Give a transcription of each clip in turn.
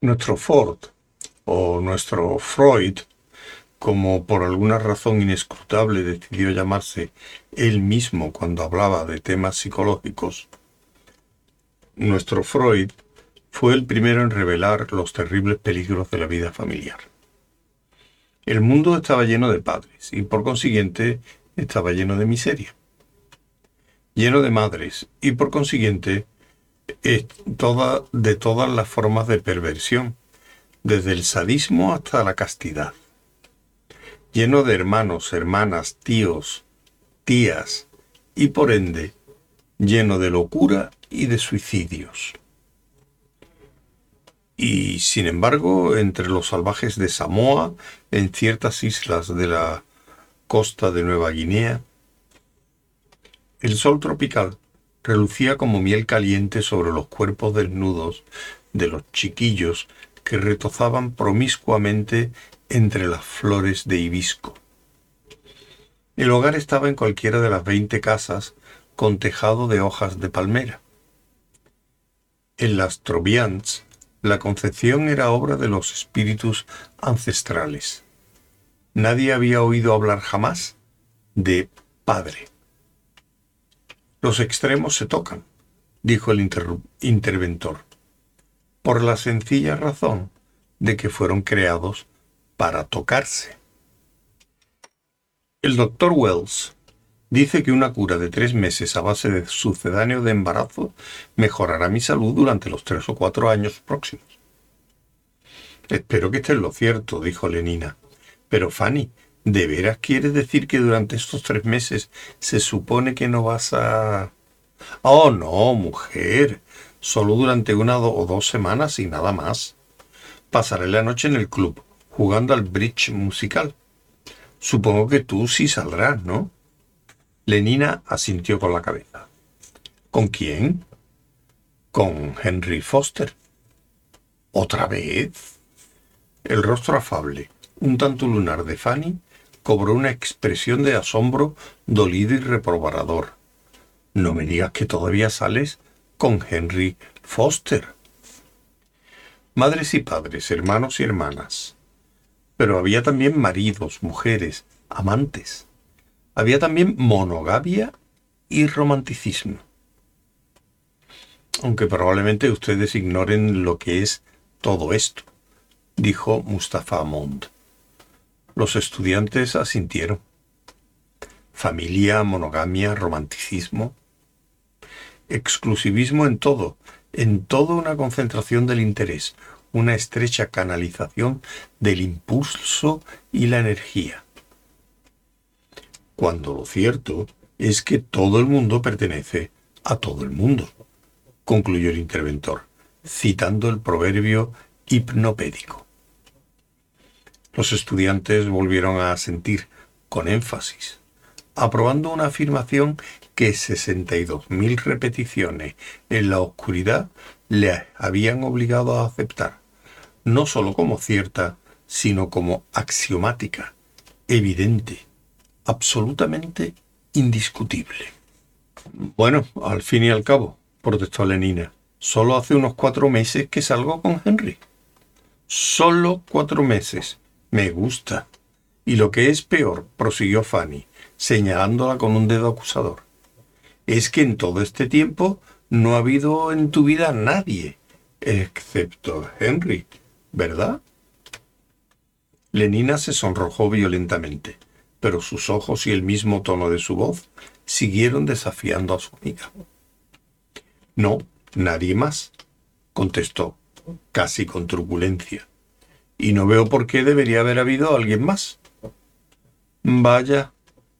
Nuestro Ford, o nuestro Freud, como por alguna razón inescrutable decidió llamarse él mismo cuando hablaba de temas psicológicos, nuestro Freud fue el primero en revelar los terribles peligros de la vida familiar. El mundo estaba lleno de padres y por consiguiente estaba lleno de miseria, lleno de madres y por consiguiente toda, de todas las formas de perversión, desde el sadismo hasta la castidad, lleno de hermanos, hermanas, tíos, tías y por ende lleno de locura y de suicidios. Y sin embargo, entre los salvajes de Samoa, en ciertas islas de la costa de Nueva Guinea, el sol tropical relucía como miel caliente sobre los cuerpos desnudos de los chiquillos que retozaban promiscuamente entre las flores de hibisco. El hogar estaba en cualquiera de las veinte casas con tejado de hojas de palmera. En las Trobians, la concepción era obra de los espíritus ancestrales. Nadie había oído hablar jamás de padre. Los extremos se tocan, dijo el interventor, por la sencilla razón de que fueron creados para tocarse. El doctor Wells Dice que una cura de tres meses a base de sucedáneo de embarazo mejorará mi salud durante los tres o cuatro años próximos. Espero que esté en lo cierto, dijo Lenina. Pero Fanny, ¿de veras quieres decir que durante estos tres meses se supone que no vas a... Oh, no, mujer. Solo durante una o dos semanas y nada más. Pasaré la noche en el club, jugando al bridge musical. Supongo que tú sí saldrás, ¿no? Lenina asintió con la cabeza. ¿Con quién? Con Henry Foster. ¿Otra vez? El rostro afable, un tanto lunar de Fanny, cobró una expresión de asombro dolido y reprobador. No me digas que todavía sales con Henry Foster. Madres y padres, hermanos y hermanas. Pero había también maridos, mujeres, amantes había también monogamia y romanticismo. Aunque probablemente ustedes ignoren lo que es todo esto, dijo Mustafa Mond. Los estudiantes asintieron. Familia, monogamia, romanticismo. Exclusivismo en todo, en toda una concentración del interés, una estrecha canalización del impulso y la energía cuando lo cierto es que todo el mundo pertenece a todo el mundo, concluyó el interventor, citando el proverbio hipnopédico. Los estudiantes volvieron a asentir con énfasis, aprobando una afirmación que 62.000 repeticiones en la oscuridad le habían obligado a aceptar, no sólo como cierta, sino como axiomática, evidente, absolutamente indiscutible. Bueno, al fin y al cabo, protestó Lenina, solo hace unos cuatro meses que salgo con Henry. Solo cuatro meses. Me gusta. Y lo que es peor, prosiguió Fanny, señalándola con un dedo acusador, es que en todo este tiempo no ha habido en tu vida nadie, excepto Henry, ¿verdad? Lenina se sonrojó violentamente pero sus ojos y el mismo tono de su voz siguieron desafiando a su amiga. No, nadie más, contestó, casi con turbulencia. Y no veo por qué debería haber habido alguien más. Vaya,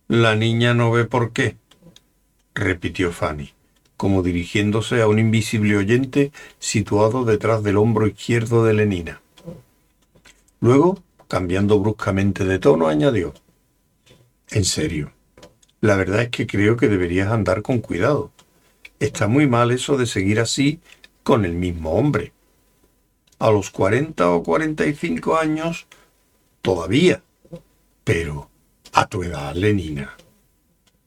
la niña no ve por qué, repitió Fanny, como dirigiéndose a un invisible oyente situado detrás del hombro izquierdo de Lenina. Luego, cambiando bruscamente de tono, añadió en serio. La verdad es que creo que deberías andar con cuidado. Está muy mal eso de seguir así con el mismo hombre. A los 40 o 45 años, todavía. Pero a tu edad, Lenina.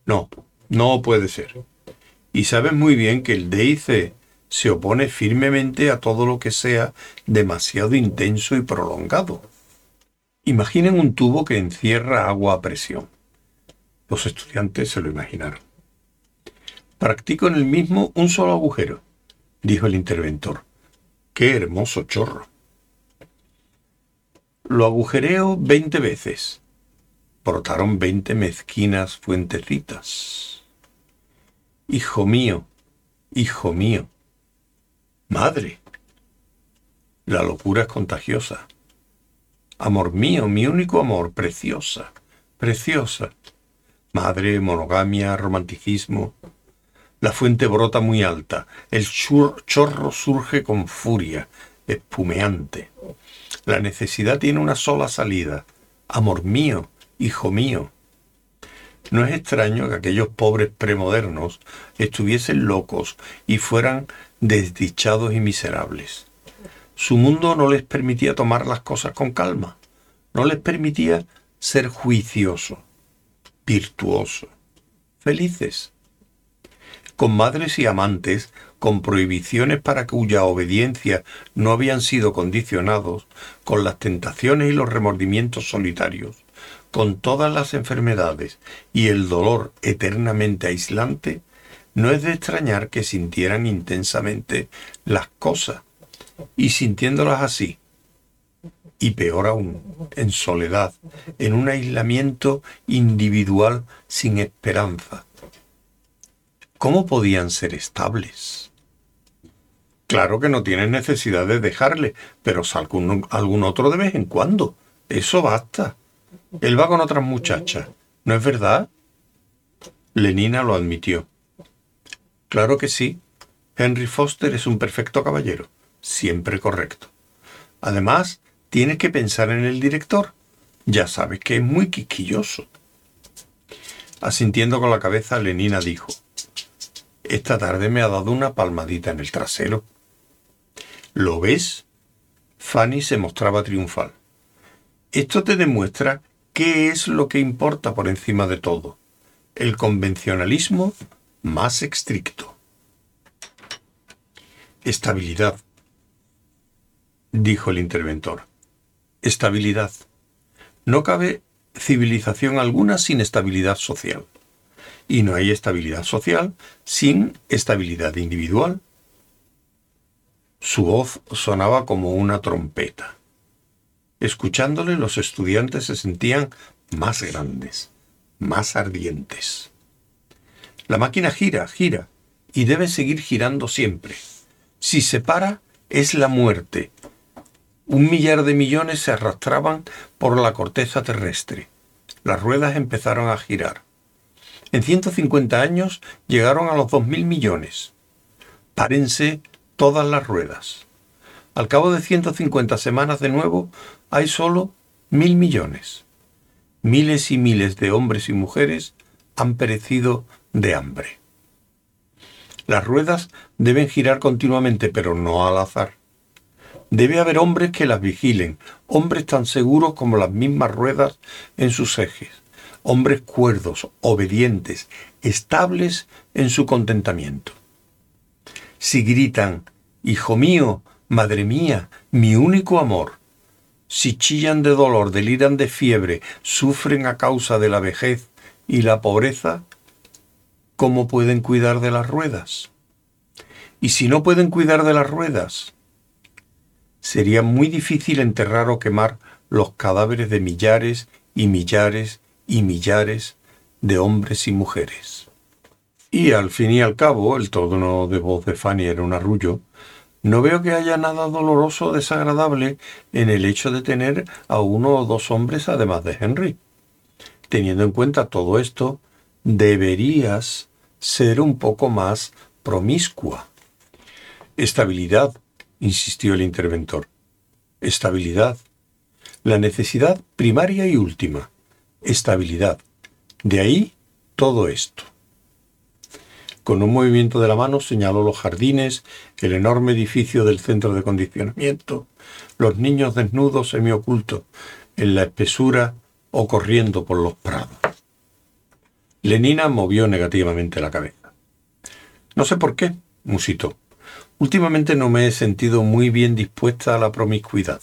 No, no puede ser. Y sabes muy bien que el DIC se opone firmemente a todo lo que sea demasiado intenso y prolongado. Imaginen un tubo que encierra agua a presión. Los estudiantes se lo imaginaron. Practico en el mismo un solo agujero, dijo el interventor. ¡Qué hermoso chorro! Lo agujereo veinte veces. Brotaron veinte mezquinas fuentecitas. Hijo mío, hijo mío. Madre. La locura es contagiosa. Amor mío, mi único amor, preciosa, preciosa. Madre, monogamia, romanticismo. La fuente brota muy alta, el chorro surge con furia, espumeante. La necesidad tiene una sola salida. Amor mío, hijo mío. No es extraño que aquellos pobres premodernos estuviesen locos y fueran desdichados y miserables. Su mundo no les permitía tomar las cosas con calma, no les permitía ser juicioso, virtuoso, felices. Con madres y amantes, con prohibiciones para cuya obediencia no habían sido condicionados, con las tentaciones y los remordimientos solitarios, con todas las enfermedades y el dolor eternamente aislante, no es de extrañar que sintieran intensamente las cosas y sintiéndolas así, y peor aún, en soledad, en un aislamiento individual sin esperanza. ¿Cómo podían ser estables? Claro que no tienen necesidad de dejarle, pero sal algún otro de vez en cuando. Eso basta. Él va con otras muchachas, ¿no es verdad? Lenina lo admitió. Claro que sí. Henry Foster es un perfecto caballero, siempre correcto. Además, tienes que pensar en el director. Ya sabes que es muy quisquilloso. Asintiendo con la cabeza, Lenina dijo, Esta tarde me ha dado una palmadita en el trasero. ¿Lo ves? Fanny se mostraba triunfal. Esto te demuestra qué es lo que importa por encima de todo. El convencionalismo más estricto. Estabilidad, dijo el interventor. Estabilidad. No cabe civilización alguna sin estabilidad social. Y no hay estabilidad social sin estabilidad individual. Su voz sonaba como una trompeta. Escuchándole los estudiantes se sentían más grandes, más ardientes. La máquina gira, gira, y debe seguir girando siempre. Si se para, es la muerte. Un millar de millones se arrastraban por la corteza terrestre. Las ruedas empezaron a girar. En 150 años llegaron a los 2.000 millones. Párense todas las ruedas. Al cabo de 150 semanas de nuevo, hay solo mil millones. Miles y miles de hombres y mujeres han perecido de hambre. Las ruedas deben girar continuamente, pero no al azar. Debe haber hombres que las vigilen, hombres tan seguros como las mismas ruedas en sus ejes, hombres cuerdos, obedientes, estables en su contentamiento. Si gritan, Hijo mío, Madre mía, mi único amor, si chillan de dolor, deliran de fiebre, sufren a causa de la vejez y la pobreza, ¿cómo pueden cuidar de las ruedas? Y si no pueden cuidar de las ruedas, sería muy difícil enterrar o quemar los cadáveres de millares y millares y millares de hombres y mujeres. Y al fin y al cabo, el tono de voz de Fanny era un arrullo, no veo que haya nada doloroso o desagradable en el hecho de tener a uno o dos hombres además de Henry. Teniendo en cuenta todo esto, deberías ser un poco más promiscua. Estabilidad, insistió el interventor. Estabilidad. La necesidad primaria y última. Estabilidad. De ahí todo esto. Con un movimiento de la mano señaló los jardines, el enorme edificio del centro de condicionamiento, los niños desnudos semiocultos en la espesura o corriendo por los prados. Lenina movió negativamente la cabeza. No sé por qué, musitó. últimamente no me he sentido muy bien dispuesta a la promiscuidad.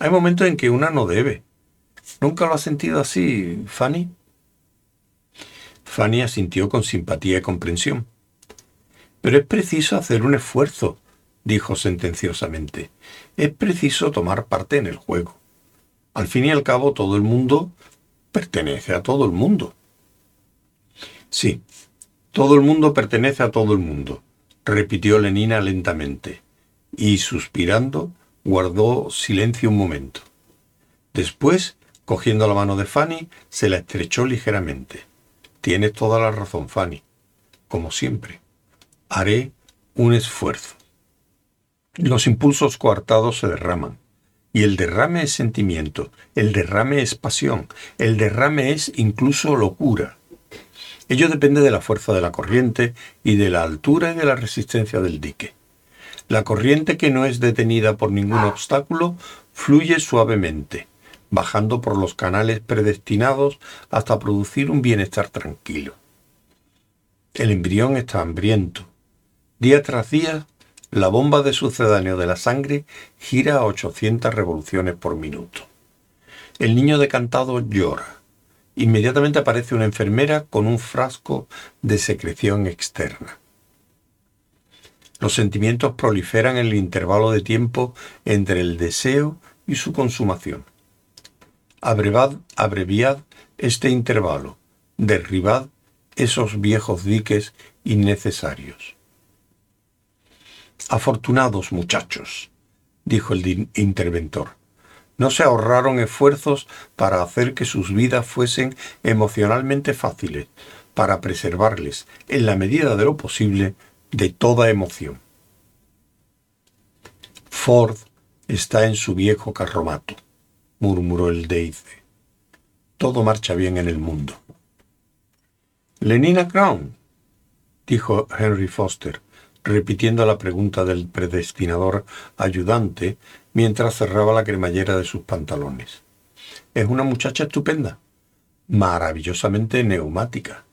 Hay momentos en que una no debe. ¿Nunca lo ha sentido así, Fanny? Fanny asintió con simpatía y comprensión. Pero es preciso hacer un esfuerzo, dijo sentenciosamente. Es preciso tomar parte en el juego. Al fin y al cabo, todo el mundo pertenece a todo el mundo. Sí, todo el mundo pertenece a todo el mundo, repitió Lenina lentamente, y suspirando, guardó silencio un momento. Después, cogiendo la mano de Fanny, se la estrechó ligeramente. Tienes toda la razón, Fanny. Como siempre, haré un esfuerzo. Los impulsos coartados se derraman. Y el derrame es sentimiento, el derrame es pasión, el derrame es incluso locura. Ello depende de la fuerza de la corriente y de la altura y de la resistencia del dique. La corriente que no es detenida por ningún obstáculo fluye suavemente, bajando por los canales predestinados hasta producir un bienestar tranquilo. El embrión está hambriento. Día tras día, la bomba de sucedáneo de la sangre gira a 800 revoluciones por minuto. El niño decantado llora Inmediatamente aparece una enfermera con un frasco de secreción externa. Los sentimientos proliferan en el intervalo de tiempo entre el deseo y su consumación. Abrevad, abreviad este intervalo, derribad esos viejos diques innecesarios. Afortunados muchachos, dijo el interventor. No se ahorraron esfuerzos para hacer que sus vidas fuesen emocionalmente fáciles, para preservarles, en la medida de lo posible, de toda emoción. Ford está en su viejo carromato, murmuró el Deice. Todo marcha bien en el mundo. Lenina Crown, dijo Henry Foster, repitiendo la pregunta del predestinador ayudante mientras cerraba la cremallera de sus pantalones. Es una muchacha estupenda, maravillosamente neumática.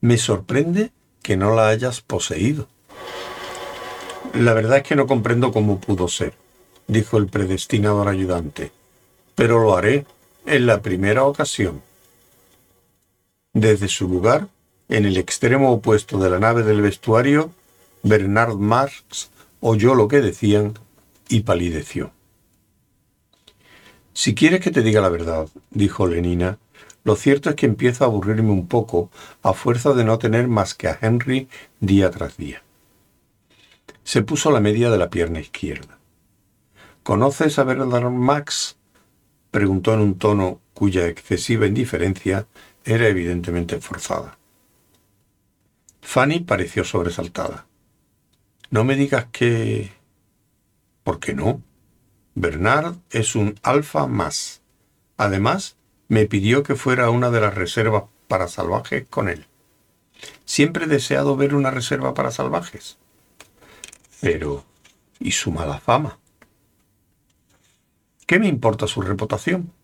Me sorprende que no la hayas poseído. La verdad es que no comprendo cómo pudo ser, dijo el predestinador ayudante, pero lo haré en la primera ocasión. Desde su lugar, en el extremo opuesto de la nave del vestuario, Bernard Marx oyó lo que decían y palideció. Si quieres que te diga la verdad, dijo Lenina, lo cierto es que empiezo a aburrirme un poco a fuerza de no tener más que a Henry día tras día. Se puso la media de la pierna izquierda. ¿Conoces a Bernard Max? Preguntó en un tono cuya excesiva indiferencia era evidentemente forzada. Fanny pareció sobresaltada. No me digas que... ¿Por qué no? Bernard es un alfa más. Además, me pidió que fuera una de las reservas para salvajes con él. Siempre he deseado ver una reserva para salvajes. Pero, ¿y su mala fama? ¿Qué me importa su reputación?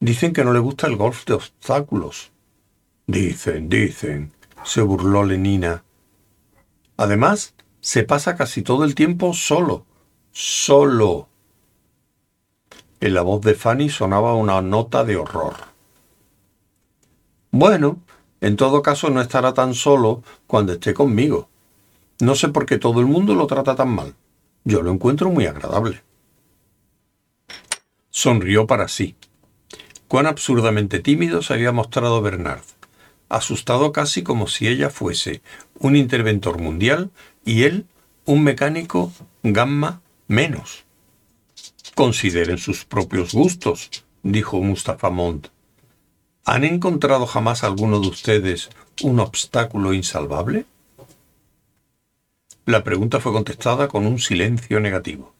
Dicen que no le gusta el golf de obstáculos. Dicen, dicen, se burló Lenina Además, se pasa casi todo el tiempo solo. Solo. En la voz de Fanny sonaba una nota de horror. Bueno, en todo caso no estará tan solo cuando esté conmigo. No sé por qué todo el mundo lo trata tan mal. Yo lo encuentro muy agradable. Sonrió para sí. Cuán absurdamente tímido se había mostrado Bernard asustado casi como si ella fuese un interventor mundial y él un mecánico gamma menos. Consideren sus propios gustos, dijo Mustafa Mont. ¿Han encontrado jamás alguno de ustedes un obstáculo insalvable? La pregunta fue contestada con un silencio negativo.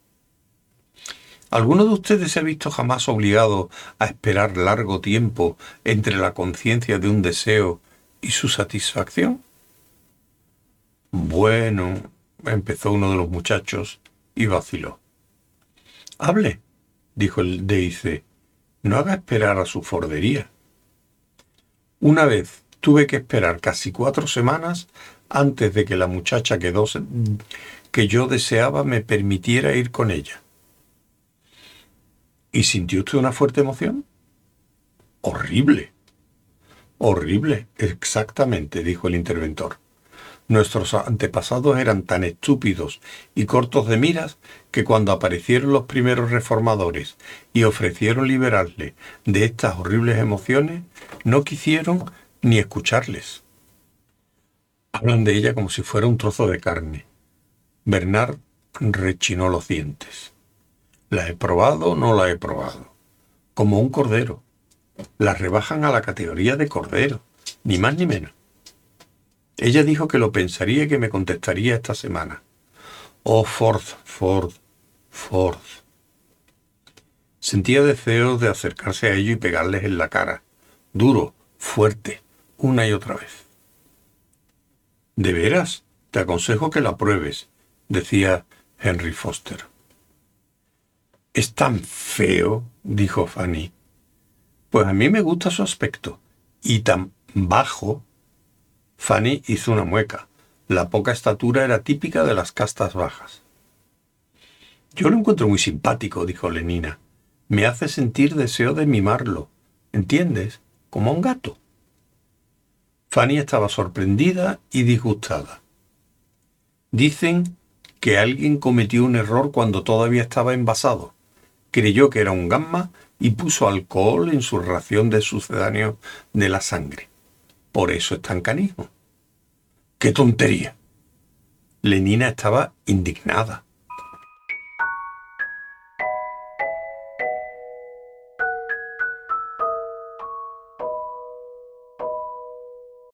¿Alguno de ustedes se ha visto jamás obligado a esperar largo tiempo entre la conciencia de un deseo y su satisfacción? Bueno, empezó uno de los muchachos y vaciló. Hable, dijo el Deice, no haga esperar a su fordería. Una vez Tuve que esperar casi cuatro semanas antes de que la muchacha que yo deseaba me permitiera ir con ella. ¿Y sintió usted una fuerte emoción? Horrible. Horrible, exactamente, dijo el interventor. Nuestros antepasados eran tan estúpidos y cortos de miras que cuando aparecieron los primeros reformadores y ofrecieron liberarle de estas horribles emociones, no quisieron ni escucharles. Hablan de ella como si fuera un trozo de carne. Bernard rechinó los dientes. La he probado, o no la he probado. Como un cordero. La rebajan a la categoría de cordero, ni más ni menos. Ella dijo que lo pensaría y que me contestaría esta semana. Oh, Ford, Ford, Ford. Sentía deseos de acercarse a ellos y pegarles en la cara, duro, fuerte, una y otra vez. De veras, te aconsejo que la pruebes, decía Henry Foster. Es tan feo, dijo Fanny. Pues a mí me gusta su aspecto. Y tan bajo, Fanny hizo una mueca. La poca estatura era típica de las castas bajas. Yo lo encuentro muy simpático, dijo Lenina. Me hace sentir deseo de mimarlo. ¿Entiendes? Como a un gato. Fanny estaba sorprendida y disgustada. Dicen que alguien cometió un error cuando todavía estaba envasado. Creyó que era un gamma y puso alcohol en su ración de sucedáneo de la sangre. Por eso es tan canijo. ¡Qué tontería! Lenina estaba indignada.